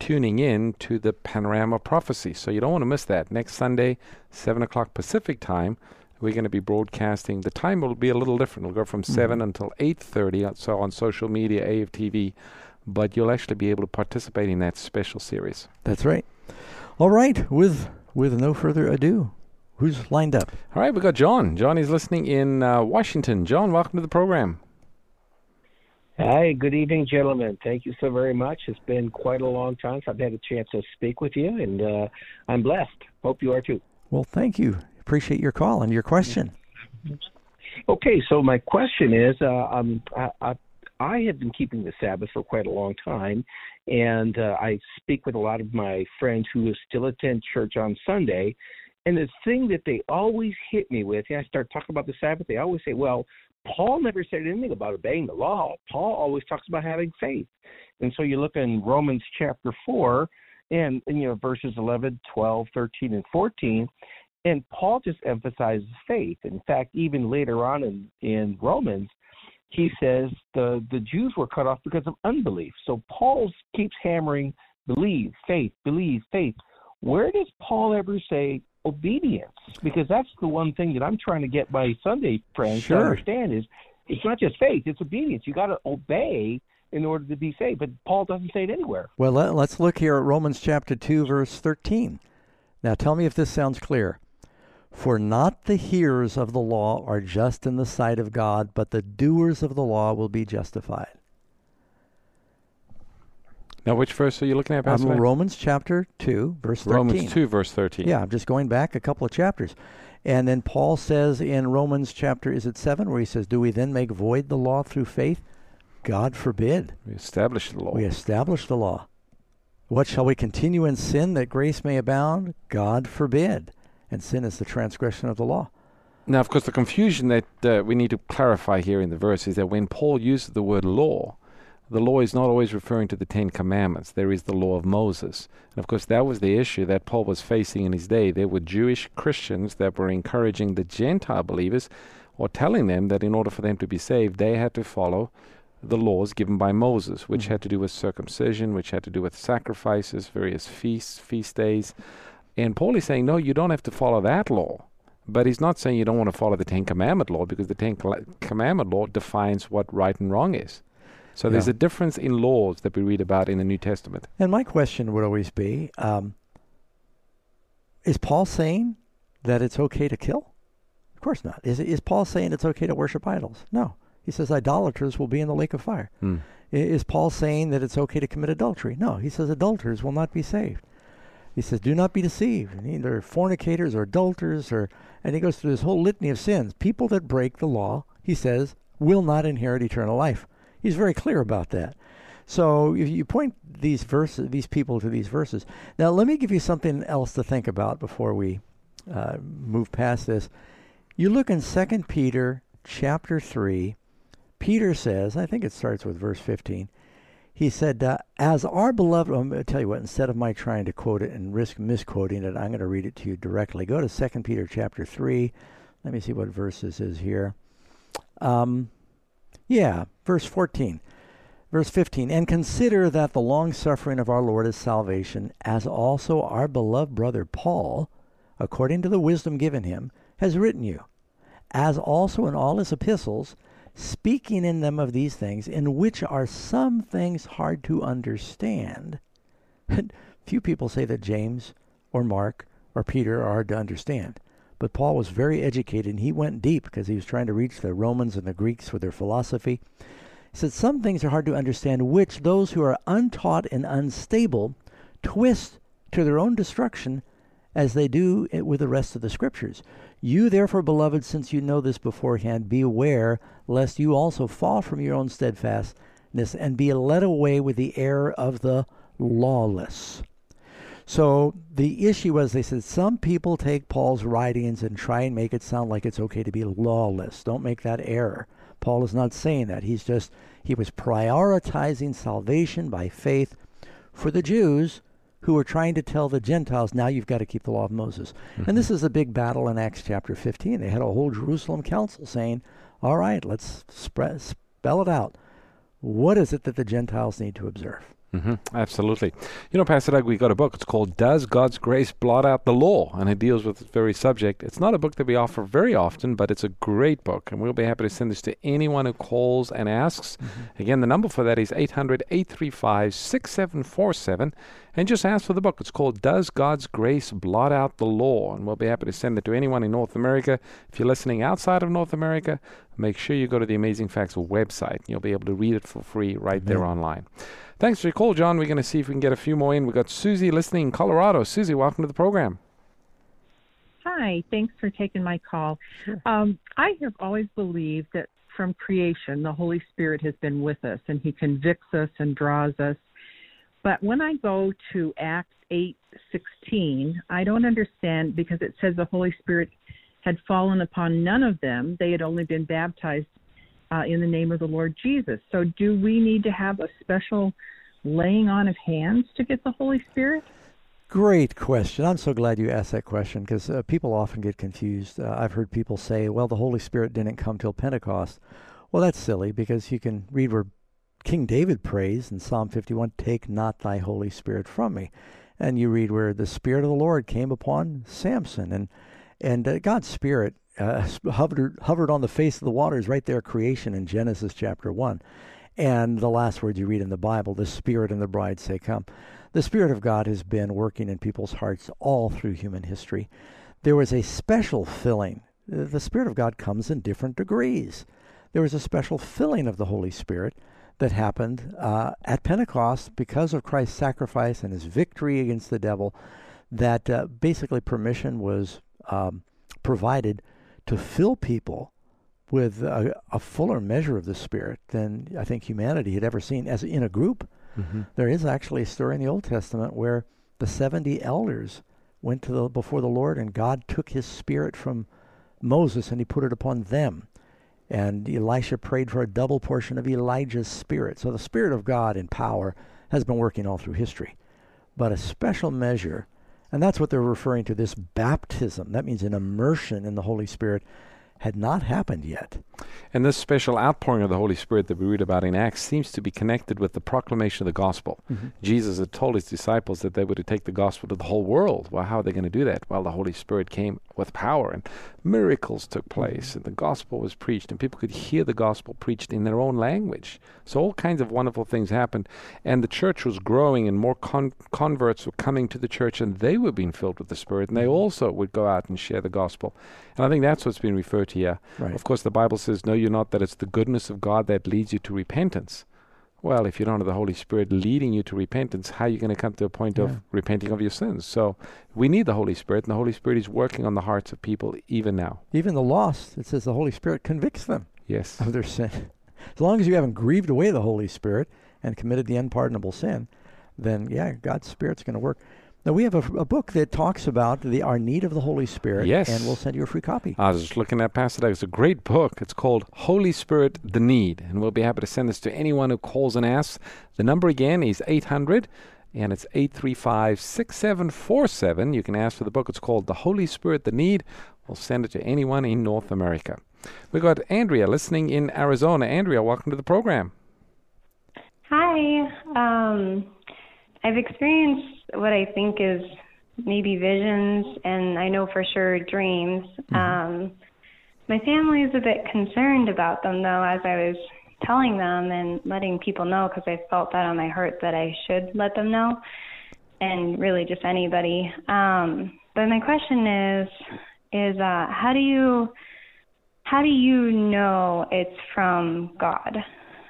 tuning in to the Panorama Prophecy. So you don't want to miss that. Next Sunday, 7 o'clock Pacific time, we're going to be broadcasting. The time will be a little different. It'll go from 7 Mhm. until 8.30, uh, so on social media, AFTV. But you'll actually be able to participate in that special series. That's right. All right, with with no further ado, who's lined up? All right, we've got John. John is listening in uh, Washington. John, welcome to the program. Hi, good evening, gentlemen. Thank you so very much. It's been quite a long time since I've had a chance to speak with you, and uh, I'm blessed. Hope you are too. Well, thank you. Appreciate your call and your question. Okay, so my question is, uh, um, I, I, I have been keeping the Sabbath for quite a long time, and uh, I speak with a lot of my friends who still attend church on Sunday. And the thing that they always hit me with, and I start talking about the Sabbath, they always say, "Well, Paul never said anything about obeying the law. Paul always talks about having faith." And so you look in Romans chapter four, and, and you know verses 11, 12, 13, and 14, and Paul just emphasizes faith. In fact, even later on in, in Romans, he says the, the Jews were cut off because of unbelief. So Paul keeps hammering believe, faith, believe, faith. Where does Paul ever say obedience? Because that's the one thing that I'm trying to get my Sunday friends Sure. to understand is it's not just faith, it's obedience. You got to obey in order to be saved. But Paul doesn't say it anywhere. Well, let, let's look here at Romans chapter 2, verse 13. Now, tell me if this sounds clear. For not the hearers of the law are just in the sight of God, but the doers of the law will be justified. Now, which verse are you looking at, Pastor? Um, Romans chapter 2, verse 13. Romans 2, verse 13. Yeah, I'm just going back a couple of chapters. And then Paul says in Romans chapter, is it 7, where he says, Do we then make void the law through faith? God forbid. We establish the law. We establish the law. What shall we continue in sin that grace may abound? God forbid. And sin is the transgression of the law. Now, of course, the confusion that uh, we need to clarify here in the verse is that when Paul uses the word law, the law is not always referring to the Ten Commandments. There is the law of Moses. And of course, that was the issue that Paul was facing in his day. There were Jewish Christians that were encouraging the Gentile believers or telling them that in order for them to be saved, they had to follow the laws given by Moses, which had to do with circumcision, which had to do with sacrifices, various feasts, feast days. And Paul is saying, no, you don't have to follow that law. But he's not saying you don't want to follow the Ten Commandment law because the Ten Commandment law defines what right and wrong is. So there's a difference in laws that we read about in the New Testament. And my question would always be um, Is Paul saying that it's okay to kill? Of course not. Is, is Paul saying it's okay to worship idols? No. He says idolaters will be in the lake of fire. Hmm. Is Paul saying that it's okay to commit adultery? No. He says adulterers will not be saved. He says, do not be deceived. Neither fornicators or adulterers or, and he goes through this whole litany of sins. People that break the law, he says, will not inherit eternal life. He's very clear about that. So if you point these verses, these people to these verses. Now, let me give you something else to think about before we uh, move past this. You look in Second Peter chapter three. Peter says, I think it starts with verse fifteen. He said, uh, "As our beloved." I'm going to tell you what. Instead of my trying to quote it and risk misquoting it, I'm going to read it to you directly. Go to Second Peter chapter three. Let me see what verse this is here. Um, yeah, verse 14. Verse 15, and consider that the long suffering of our Lord is salvation, as also our beloved brother Paul, according to the wisdom given him, has written you, as also in all his epistles, speaking in them of these things, in which are some things hard to understand. Few people say that James or Mark or Peter are hard to understand. But Paul was very educated and he went deep because he was trying to reach the Romans and the Greeks with their philosophy. He said some things are hard to understand, which those who are untaught and unstable twist to their own destruction as they do it with the rest of the scriptures. You, therefore, beloved, since you know this beforehand, beware lest you also fall from your own steadfastness and be led away with the error of the lawless. So the issue was they said some people take Paul's writings and try and make it sound like it's okay to be lawless. Don't make that error. Paul is not saying that. He's just, he was prioritizing salvation by faith for the Jews who are trying to tell the Gentiles, now you've got to keep the law of Moses. Mm-hmm. And this is a big battle in Acts chapter 15. They had a whole Jerusalem council saying, all right, let's spread, spell it out. What is it that the Gentiles need to observe? Mm-hmm, absolutely. You know, Pastor Doug, we got a book. It's called Does God's Grace Blot Out the Law? And it deals with this very subject. It's not a book that we offer very often, but it's a great book. And we'll be happy to send this to anyone who calls and asks. Mm-hmm. Again, the number for that is 800 835 6747. And just ask for the book. It's called Does God's Grace Blot Out the Law? And we'll be happy to send it to anyone in North America. If you're listening outside of North America, make sure you go to the Amazing Facts website. You'll be able to read it for free right mm-hmm. there online. Thanks for your call, John. We're going to see if we can get a few more in. We've got Susie listening in Colorado. Susie, welcome to the program. Hi, thanks for taking my call. Sure. Um, I have always believed that from creation, the Holy Spirit has been with us and He convicts us and draws us. But when I go to Acts 8:16, I don't understand because it says the Holy Spirit had fallen upon none of them. They had only been baptized uh, in the name of the Lord Jesus. So, do we need to have a special laying on of hands to get the Holy Spirit? Great question. I'm so glad you asked that question because uh, people often get confused. Uh, I've heard people say, well, the Holy Spirit didn't come till Pentecost. Well, that's silly because you can read where King David prays in Psalm 51 Take not thy Holy Spirit from me. And you read where the Spirit of the Lord came upon Samson. And, and uh, God's Spirit uh, hovered hovered on the face of the waters right there creation in Genesis chapter 1 and the last words you read in the Bible the spirit and the bride say come the spirit of God has been working in people's hearts all through human history there was a special filling the spirit of God comes in different degrees there was a special filling of the Holy Spirit that happened uh, at Pentecost because of Christ's sacrifice and his victory against the devil that uh, basically permission was um, provided to fill people with a, a, fuller measure of the Spirit than I think humanity had ever seen as in a group. Mm-hmm. There is actually a story in the Old Testament where the 70 elders went to the before the Lord and God took his spirit from Moses and he put it upon them. And Elisha prayed for a double portion of Elijah's spirit. So the spirit of God in power has been working all through history. But a special measure and that's what they're referring to this baptism. That means an immersion in the Holy Spirit had not happened yet. And this special outpouring of the Holy Spirit that we read about in Acts seems to be connected with the proclamation of the gospel. Mm-hmm. Jesus had told his disciples that they were to take the gospel to the whole world. Well, how are they going to do that? Well, the Holy Spirit came with power and miracles took place mm-hmm. and the gospel was preached and people could hear the gospel preached in their own language. So all kinds of wonderful things happened and the church was growing and more con- converts were coming to the church and they were being filled with the Spirit and they mm-hmm. also would go out and share the gospel. And I think that's what's been referred to here. Right. Of course, the Bible says, Know you not that it's the goodness of God that leads you to repentance. Well, if you don't have the Holy Spirit leading you to repentance, how are you going to come to a point yeah. of repenting of your sins? So we need the Holy Spirit, and the Holy Spirit is working on the hearts of people even now. Even the lost, it says the Holy Spirit convicts them yes. of their sin. As long as you haven't grieved away the Holy Spirit and committed the unpardonable sin, then yeah, God's Spirit's going to work. Now we have a, a, book that talks about the our need of the Holy Spirit. Yes, and we'll send you a free copy. I was just looking at Pastor Doug. It's a great book. It's called Holy Spirit: The Need, and we'll be happy to send this to anyone who calls and asks. The number again is eight hundred. And it's 835 6747. You can ask for the book. It's called The Holy Spirit, The Need. We'll send it to anyone in North America. We've got Andrea listening in Arizona. Andrea, welcome to the program. Hi. Um, I've experienced what I think is maybe visions, and I know for sure dreams. Mm-hmm. Um, my family is a bit concerned about them, though, as I was telling them and letting people know because I felt that on my heart that I should let them know, and really just anybody. Um, but my question is is uh, how do you how do you know it's from God?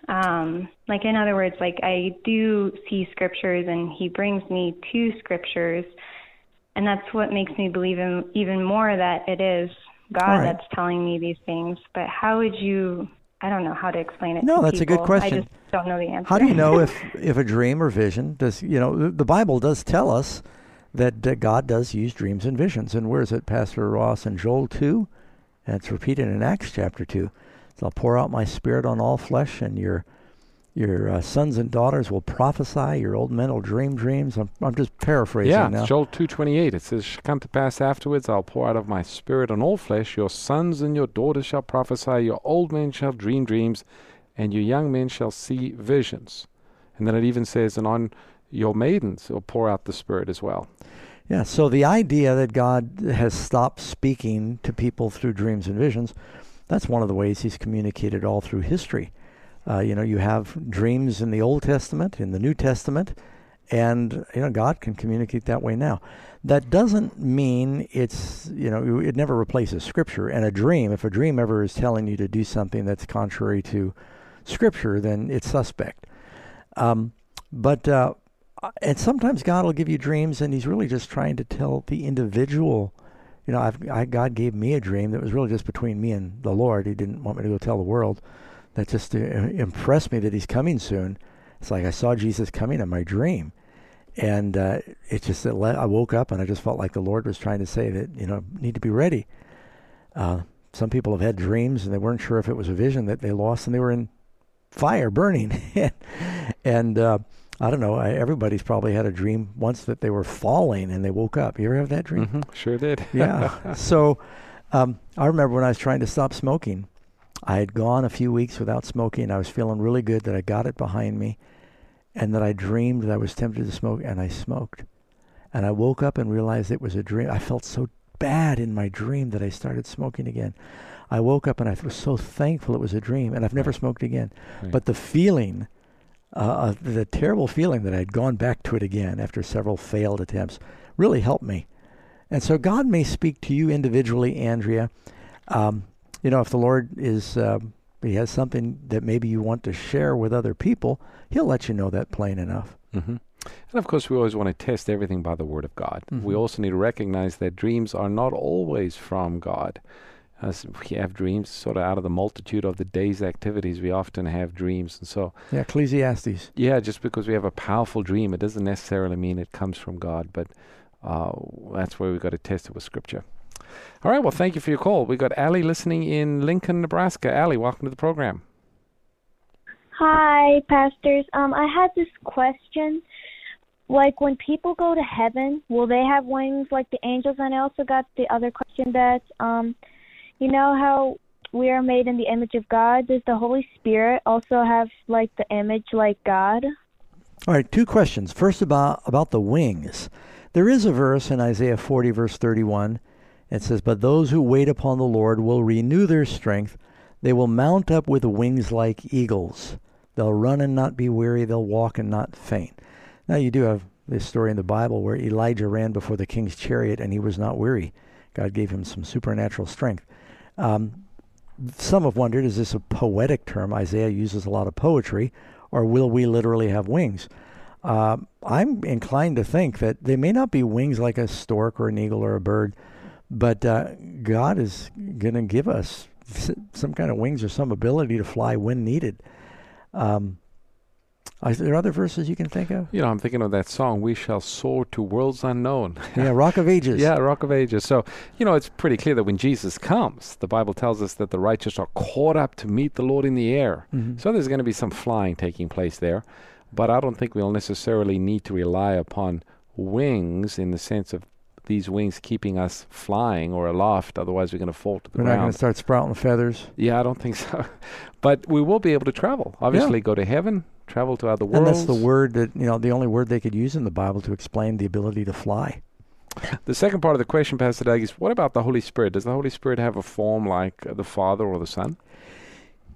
Um, like in other words, like I do see scriptures and he brings me to scriptures and that's what makes me believe in even more that it is God right. that's telling me these things. But how would you I don't know how to explain it No, that's a good question. I just don't know the answer. How do you know if, if a dream or vision does, you know, the- the Bible does tell us that uh, God does use dreams and visions. And where is it, Pastor Ross? and Joel 2? And it's repeated in Acts chapter 2. So I'll pour out my spirit on all flesh, and your your uh, sons and daughters will prophesy. Your old men will dream dreams. I'm, I'm just paraphrasing Yeah, now. Joel 2.28. It says, come to pass afterwards, I'll pour out of my spirit on all flesh. Your sons and your daughters shall prophesy. Your old men shall dream dreams, and your young men shall see visions. And then it even says, and on your maidens will pour out the spirit as well. Yeah, so the idea that God has stopped speaking to people through dreams and visions, that's one of the ways he's communicated all through history. Uh, you know, you have dreams in the Old Testament, in the New Testament, and you know God can communicate that way now. That doesn't mean it's you know it never replaces Scripture. And a dream, if a dream ever is telling you to do something that's contrary to Scripture, then it's suspect. Um, but uh, and sometimes God will give you dreams, and He's really just trying to tell the individual. You know, I've, I, God gave me a dream that was really just between me and the Lord. He didn't want me to go tell the world. That just uh, impressed me that He's coming soon. It's like I saw Jesus coming in my dream, and uh, it just it le- I woke up and I just felt like the Lord was trying to say that you know need to be ready. Uh, some people have had dreams and they weren't sure if it was a vision that they lost, and they were in fire burning, and uh, I don't know. I, everybody's probably had a dream once that they were falling and they woke up. You ever have that dream? Mhm, sure did. yeah. So um, I remember when I was trying to stop smoking. I had gone a few weeks without smoking. I was feeling really good that I got it behind me, and that I dreamed that I was tempted to smoke, and I smoked. And I woke up and realized it was a dream. I felt so bad in my dream that I started smoking again. I woke up and I was so thankful it was a dream, and I've never smoked again. Right. But the feeling, uh, uh, the terrible feeling that I'd gone back to it again after several failed attempts, really helped me. And so God may speak to you individually, Andrea. Um, you know, if the Lord is, um, He has something that maybe you want to share with other people, He'll let you know that plain enough. hmm And of course, we always want to test everything by the Word of God. We Mhm. also need to recognize that dreams are not always from God. As we have dreams sort of out of the multitude of the day's activities, we often have dreams. And so, Yeah, Ecclesiastes. yeah, just because we have a powerful dream, it doesn't necessarily mean it comes from God, but uh, that's where we've got to test it with Scripture. All right, well, thank you for your call. We've got Allie listening in Lincoln, Nebraska. Allie, welcome to the program. Hi, pastors. Um, I had this question. Like when people go to heaven, will they have wings like the angels? And I also got the other question that um, you know how we are made in the image of God. Does the Holy Spirit also have like the image like God? All right, two questions. First about about the wings. There is a verse in Isaiah 40 verse 31. It says, "But those who wait upon the Lord will renew their strength. They will mount up with wings like eagles. They'll run and not be weary, they'll walk and not faint." Now you do have this story in the Bible where Elijah ran before the king's chariot and he was not weary. God gave him some supernatural strength. Um, some have wondered, is this a poetic term? Isaiah uses a lot of poetry, or will we literally have wings? Uh, I'm inclined to think that they may not be wings like a stork or an eagle or a bird, but uh, God is going to give us some kind of wings or some ability to fly when needed. Um, are there other verses you can think of? You know, I'm thinking of that song, We Shall Soar to Worlds Unknown. Yeah, Rock of Ages. Yeah, Rock of Ages. So, you know, it's pretty clear that when Jesus comes, the Bible tells us that the righteous are caught up to meet the Lord in the air. Mhm. So there's going to be some flying taking place there. But I don't think we'll necessarily need to rely upon wings in the sense of these wings keeping us flying or aloft. Otherwise, we're going to fall to the We're not going ground. to start sprouting feathers. yeah, I don't think so. but we will be able to travel. Obviously, go to heaven, travel to other worlds. And that's the word that, you know, the only word they could use in the Bible to explain the ability to fly. The second part of the question, Pastor Doug, is what about the Holy Spirit? Does the Holy Spirit have a form like the Father or the Son?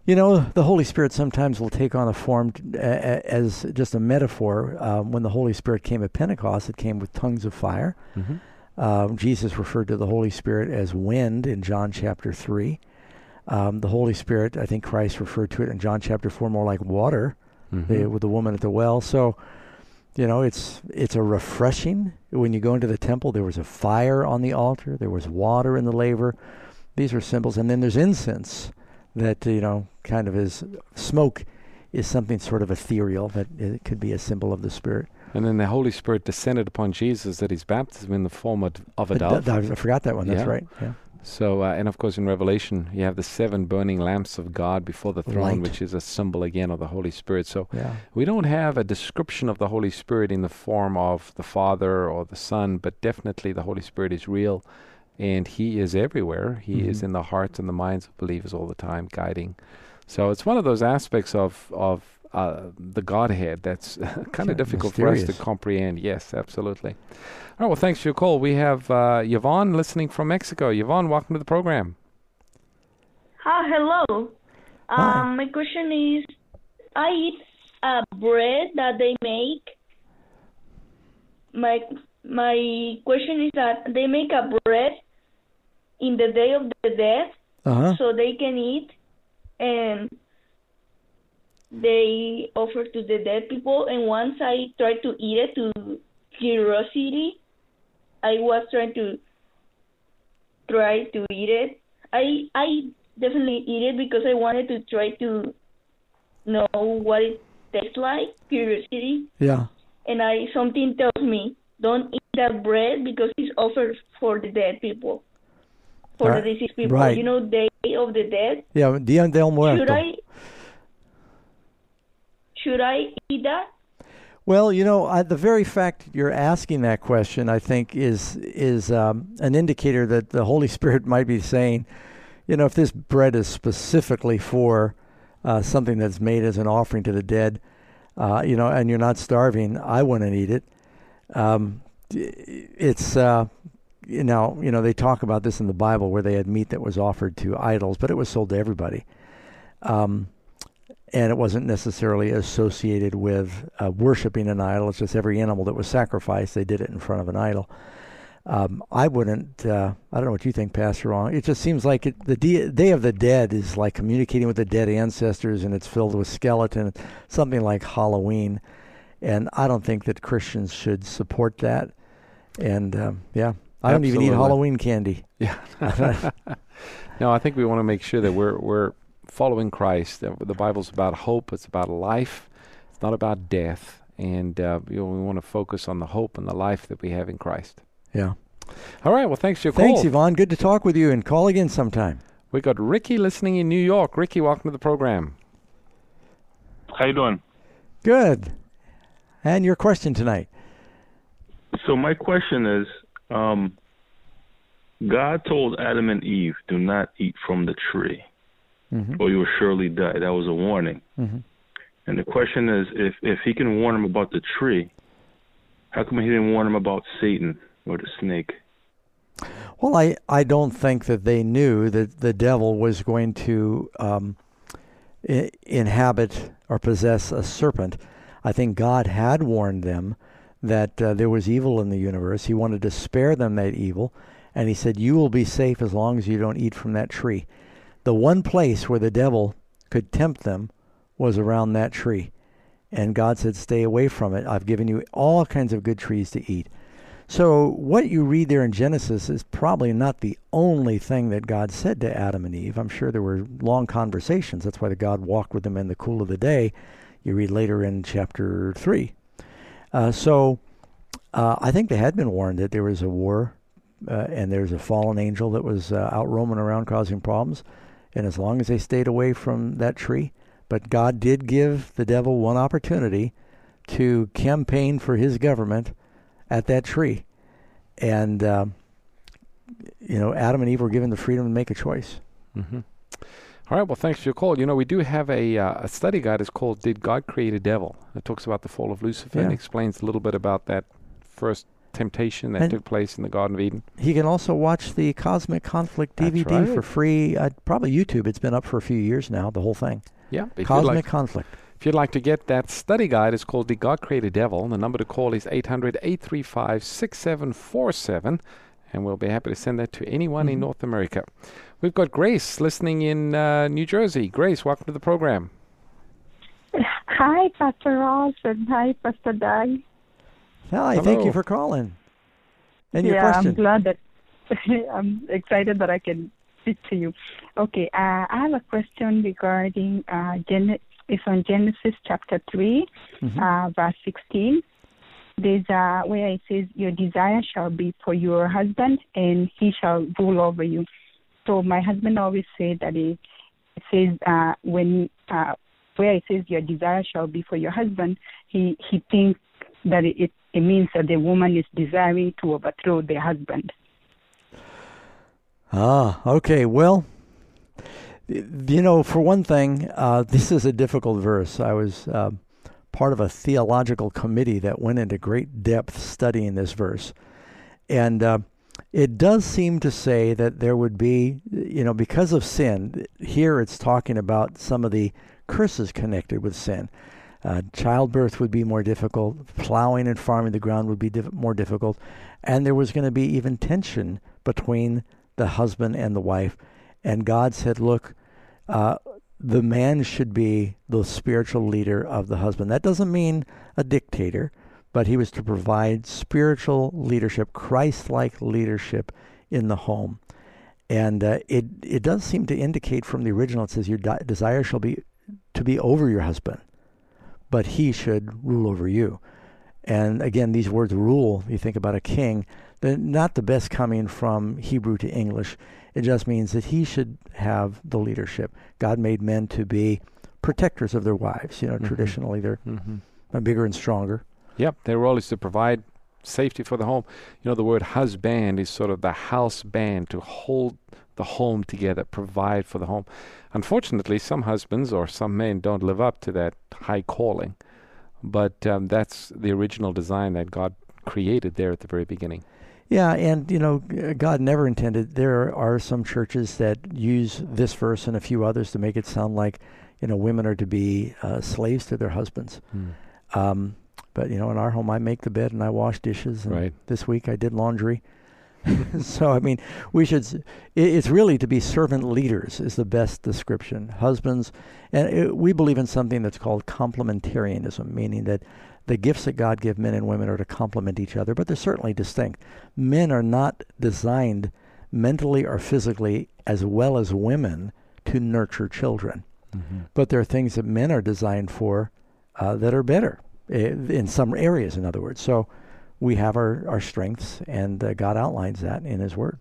You know, the Holy Spirit sometimes will take on a form t- a- a- as just a metaphor. Um, when the Holy Spirit came at Pentecost, it came with tongues of fire. Mhm. Um, Jesus referred to the Holy Spirit as wind in John chapter 3. Um, the Holy Spirit, I think Christ referred to it in John chapter 4 more like water Mhm. the, with the woman at the well. So, you know, it's it's a refreshing. When you go into the temple, there was a fire on the altar. There was water in the laver. These are symbols, and then there's incense that you know kind of is smoke is something sort of ethereal that it could be a symbol of the Spirit. And then the Holy Spirit descended upon Jesus at his baptism in the form of, of a dove. th- I forgot that one. That's right. Yeah. So, uh, and of course, in Revelation, you have the seven burning lamps of God before the throne, Light. which is a symbol again of the Holy Spirit. So, Yeah. we don't have a description of the Holy Spirit in the form of the Father or the Son, but definitely the Holy Spirit is real and He is everywhere. He is Mhm. in the hearts and the minds of believers all the time, guiding. So, it's one of those aspects of, of uh, the Godhead that's kind Yeah, of difficult for us to comprehend. Yes, absolutely. All right, well, thanks for your call. We have uh, Yvonne listening from Mexico. Yvonne, welcome to the program. Hi, hello. Hi. Um, my question is, I eat a bread that they make. My my question is that they make a bread in the day of the dead, Uh-huh. so they can eat, and they offer to the dead people. And once I tried to eat it to curiosity, I was trying to try to eat it. I I definitely eat it because I wanted to try to know what it tastes like, curiosity. Yeah. And I something tells me don't eat that bread because it's offered for the dead people, for Right. the deceased people. Right. You know, Day of the Dead. Yeah, Dia del Muerto. Should I? Should I eat that? Well, you know, I, the very fact you're asking that question, I think, is is um, an indicator that the Holy Spirit might be saying, you know, if this bread is specifically for uh, something that's made as an offering to the dead, uh, you know, and you're not starving, I wouldn't eat it. Um, it's uh, you know, you know, they talk about this in the Bible where they had meat that was offered to idols, but it was sold to everybody. Um, and it wasn't necessarily associated with uh, worshiping an idol. It's just every animal that was sacrificed, they did it in front of an idol. Um, I wouldn't. Uh, I don't know what you think, Pastor Ross. It just seems like it, the Day, Day of the Dead is like communicating with the dead ancestors, and it's filled with skeleton, something like Halloween. And I don't think that Christians should support that. And um, yeah, I don't even eat Halloween candy. Yeah. no, I think we want to make sure that we're we're following Christ. The Bible's about hope. It's about life. It's not about death. And uh, you know, we want to focus on the hope and the life that we have in Christ. Yeah. All right. Well, thanks for your Thanks, call. Yvonne. Good to talk with you, and call again sometime. We got Ricky listening in New York. Ricky, welcome to the program. How you doing? Good. And your question tonight. So my question is, um, God told Adam and Eve, "Do not eat from the tree, Mhm. or you will surely die." That was a warning. Mhm. And the question is, if if He can warn them about the tree, how come He didn't warn them about Satan or the snake? Well, I, I don't think that they knew that the devil was going to um, I- inhabit or possess a serpent. I think God had warned them that uh, there was evil in the universe. He wanted to spare them that evil, and He said, You will be safe as long as you don't eat from that tree. The one place where the devil could tempt them was around that tree. And God said, Stay away from it. I've given you all kinds of good trees to eat. So, what you read there in Genesis is probably not the only thing that God said to Adam and Eve. I'm sure there were long conversations. That's why the God walked with them in the cool of the day. You read later in chapter 3. Uh, so, uh, I think they had been warned that there was a war uh, and there's a fallen angel that was uh, out roaming around causing problems. And as long as they stayed away from that tree, but God did give the devil one opportunity to campaign for his government at that tree. And, um, you know, Adam and Eve were given the freedom to make a choice. Mm-hmm. All right. Well, thanks for your call. You know, we do have a, uh, a study guide. It's called "Did God Create a Devil?" It talks about the fall of Lucifer and Yeah. explains a little bit about that first temptation that And- took place in the Garden of Eden. He can also watch the Cosmic Conflict That's DVD for free. Uh, probably YouTube. It's been up for a few years now, the whole thing. Yeah, if you'd Cosmic like- Conflict. If you'd like to get that study guide, it's called Did God Create a Devil? The number to call is 800 835 6747. and we'll be happy to send that to anyone in Mhm. North America. We've got Grace listening in uh, New Jersey. Grace, welcome to the program. Hi, Pastor Ross, and hi, Pastor Doug. Hi, thank you for calling. And your yeah, question. I'm glad that I'm excited that I can speak to you. Okay, uh, I have a question regarding uh, Gen- it's on Genesis chapter 3, Mhm. uh, verse 16. There's uh, where it says, Your desire shall be for your husband, and he shall rule over you. So my husband always said that it, it says, uh, when uh, where it says, Your desire shall be for your husband, he, he thinks that it, it, means that the woman is desiring to overthrow the husband. Ah, okay. Well, you know, for one thing, uh, this is a difficult verse. I was uh, part of a theological committee that went into great depth studying this verse. And uh, it does seem to say that there would be, you know, because of sin, here it's talking about some of the curses connected with sin. Uh, childbirth would be more difficult. Plowing and farming the ground would be diff- more difficult. And there was going to be even tension between the husband and the wife. And God said, look, uh, the man should be the spiritual leader of the husband. That doesn't mean a dictator, but he was to provide spiritual leadership, Christ like leadership in the home. And uh, it, it does seem to indicate from the original, it says, Your desire shall be to be over your husband, but he should rule over you. And again, these words rule, you think about a king, they're not the best coming from Hebrew to English. It just means that he should have the leadership. God made men to be protectors of their wives. You know, Mhm. traditionally they're Mhm. bigger and stronger. Yep, their role is to provide safety for the home. You know, the word husband is sort of the house band to hold the home together, provide for the home. Unfortunately, some husbands or some men don't live up to that high calling, but um, that's the original design that God created there at the very beginning. Yeah, and you know, God never intended. There are some churches that use this verse and a few others to make it sound like, you know, women are to be uh, slaves to their husbands. Hmm. Um, but you know, in our home, I make the bed and I wash dishes. And Right. This week I did laundry. so I mean, we should. It's really to be servant leaders is the best description. Husbands, and it, we believe in something that's called complementarianism, meaning that the gifts that God give men and women are to complement each other, but they're certainly distinct. Men are not designed mentally or physically as well as women to nurture children. But there are things that men are designed for uh, that are better eh, in some areas, in other words. So we have our, our strengths, and uh, God outlines that in His Word.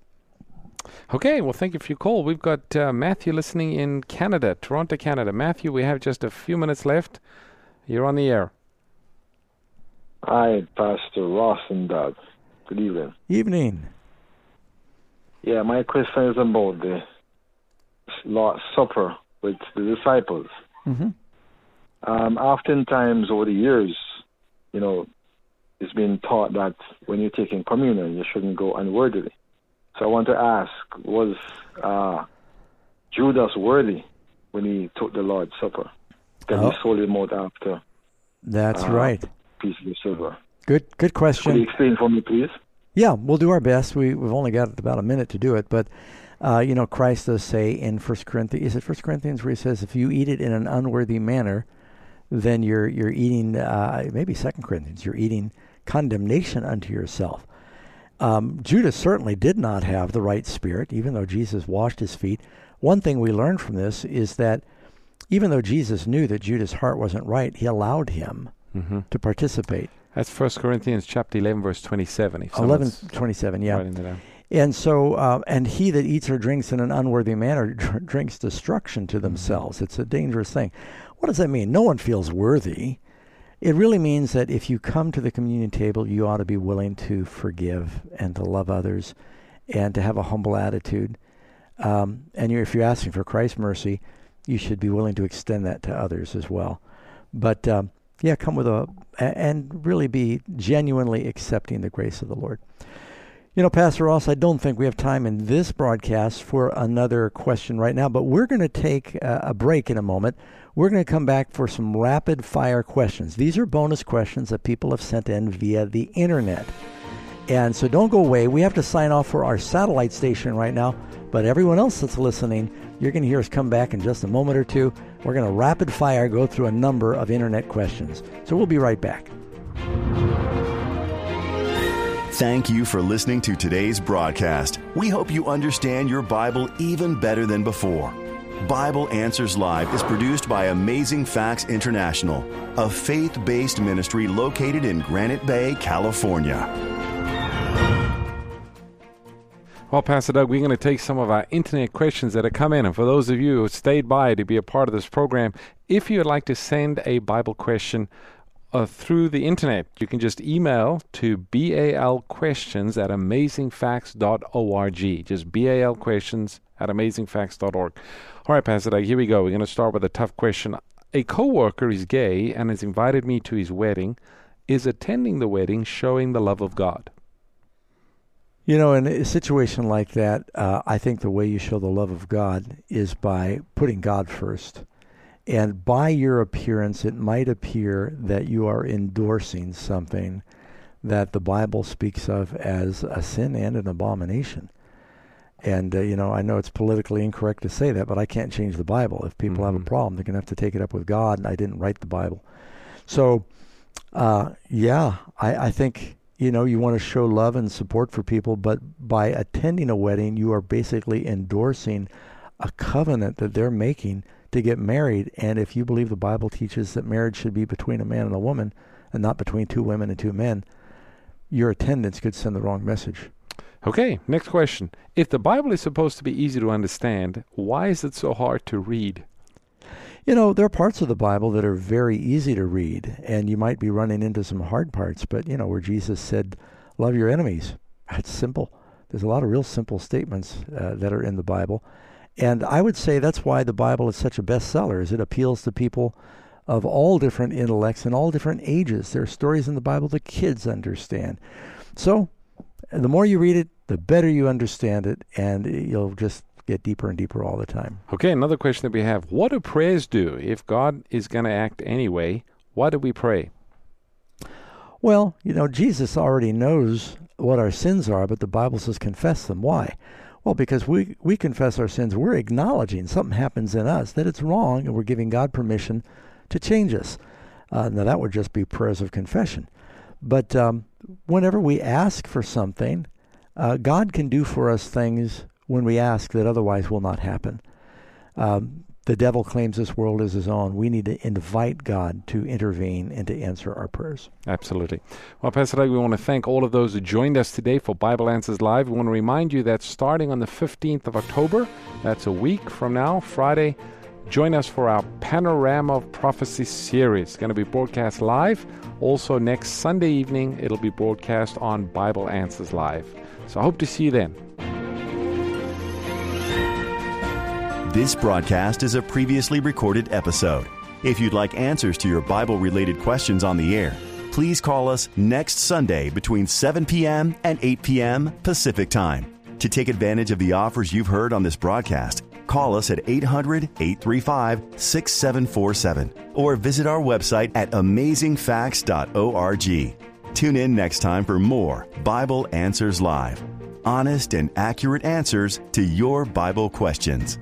Okay, well, thank you for your call. We've got uh, Matthew listening in Canada, Toronto, Canada. Matthew, we have just a few minutes left. You're on the air. Hi, Pastor Ross and Doug. Good evening. Evening. Yeah, my question is about the Lord's Supper with the disciples. Mm-hmm. Um, oftentimes over the years, you know, it's been taught that when you're taking communion, you shouldn't go unworthily. So I want to ask, was uh, Judas worthy when he took the Lord's Supper? That Oh. he sold him out after That's uh, right. piece of silver. Good, good question. Could you explain for me, please? Yeah, we'll do our best. We we've only got about a minute to do it, but uh, you know, Christ does say in First Corinthians, is it First Corinthians where he says, if you eat it in an unworthy manner, then you're you're eating uh, maybe Second Corinthians, you're eating condemnation unto yourself. Um, Judas certainly did not have the right spirit, even though Jesus washed his feet. One thing we learn from this is that even though Jesus knew that Judas' heart wasn't right, he allowed him Mhm. to participate. That's First Corinthians chapter 11, verse 27. If Eleven someone's twenty-seven, yeah. writing that down. And so, uh, and he that eats or drinks in an unworthy manner dr- drinks destruction to themselves. It's a dangerous thing. What does that mean? No one feels worthy. It really means that if you come to the communion table, you ought to be willing to forgive and to love others and to have a humble attitude. Um, and you're, if you're asking for Christ's mercy, you should be willing to extend that to others as well. But um, yeah, come with a, and really be genuinely accepting the grace of the Lord. You know, Pastor Ross, I don't think we have time in this broadcast for another question right now, but we're going to take a, a break in a moment. We're going to come back for some rapid fire questions. These are bonus questions that people have sent in via the internet. And so don't go away. We have to sign off for our satellite station right now, but everyone else that's listening, you're going to hear us come back in just a moment or two. We're going to rapid fire go through a number of internet questions. So we'll be right back. Thank you for listening to today's broadcast. We hope you understand your Bible even better than before. Bible Answers Live is produced by Amazing Facts International, a faith based ministry located in Granite Bay, California. Well, Pastor Doug, we're going to take some of our internet questions that have come in. And for those of you who stayed by to be a part of this program, if you would like to send a Bible question uh, through the internet, you can just email to balquestions at amazingfacts.org. Just balquestions at amazingfacts.org. All right, Pastor Doug, here we go. We're going to start with a tough question. A coworker is gay and has invited me to his wedding. Is attending the wedding showing the love of God? You know, in a situation like that, uh, I think the way you show the love of God is by putting God first. And by your appearance, it might appear that you are endorsing something that the Bible speaks of as a sin and an abomination. And, uh, you know, I know it's politically incorrect to say that, but I can't change the Bible. If people mm-hmm. have a mm-hmm. problem, they're going to have to take it up with God, and I didn't write the Bible. So, uh, yeah, I, I think you know, you want to show love and support for people, but by attending a wedding, you are basically endorsing a covenant that they're making to get married. And if you believe the Bible teaches that marriage should be between a man and a woman and not between two women and two men, your attendance could send the wrong message. Okay, next question. If the Bible is supposed to be easy to understand, why is it so hard to read? You know, there are parts of the Bible that are very easy to read, and you might be running into some hard parts, but, you know, where Jesus said, Love your enemies. That's simple. There's a lot of real simple statements uh, that are in the Bible. And I would say that's why the Bible is such a bestseller, is it appeals to people of all different intellects and all different ages. There are stories in the Bible that kids understand. So the more you read it, the better you understand it, and you'll just get deeper and deeper all the time. Okay, another question that we have What do prayers do? If God is going to act anyway, why do we pray? Well, you know, Jesus already knows what our sins are, but the Bible says confess them. Why? Well, because we, we confess our sins, we're acknowledging something happens in us, that it's wrong, and we're giving God permission to change us. Uh, now, that would just be prayers of confession. But um, whenever we ask for something, uh, God can do for us things when we ask that otherwise will not happen. Um, the devil claims this world is his own. We need to invite God to intervene and to answer our prayers. Absolutely. Well, Pastor Doug, we want to thank all of those who joined us today for Bible Answers Live. We want to remind you that starting on the 15th of October, that's a week from now, Friday, join us for our Panorama of Prophecy series. It's going to be broadcast live. Also, next Sunday evening, it'll be broadcast on Bible Answers Live. So I hope to see you then. This broadcast is a previously recorded episode. If you'd like answers to your Bible related questions on the air, please call us next Sunday between 7 p.m. and 8 p.m. Pacific Time. To take advantage of the offers you've heard on this broadcast, call us at 800 835 6747 or visit our website at amazingfacts.org. Tune in next time for more Bible Answers Live honest and accurate answers to your Bible questions.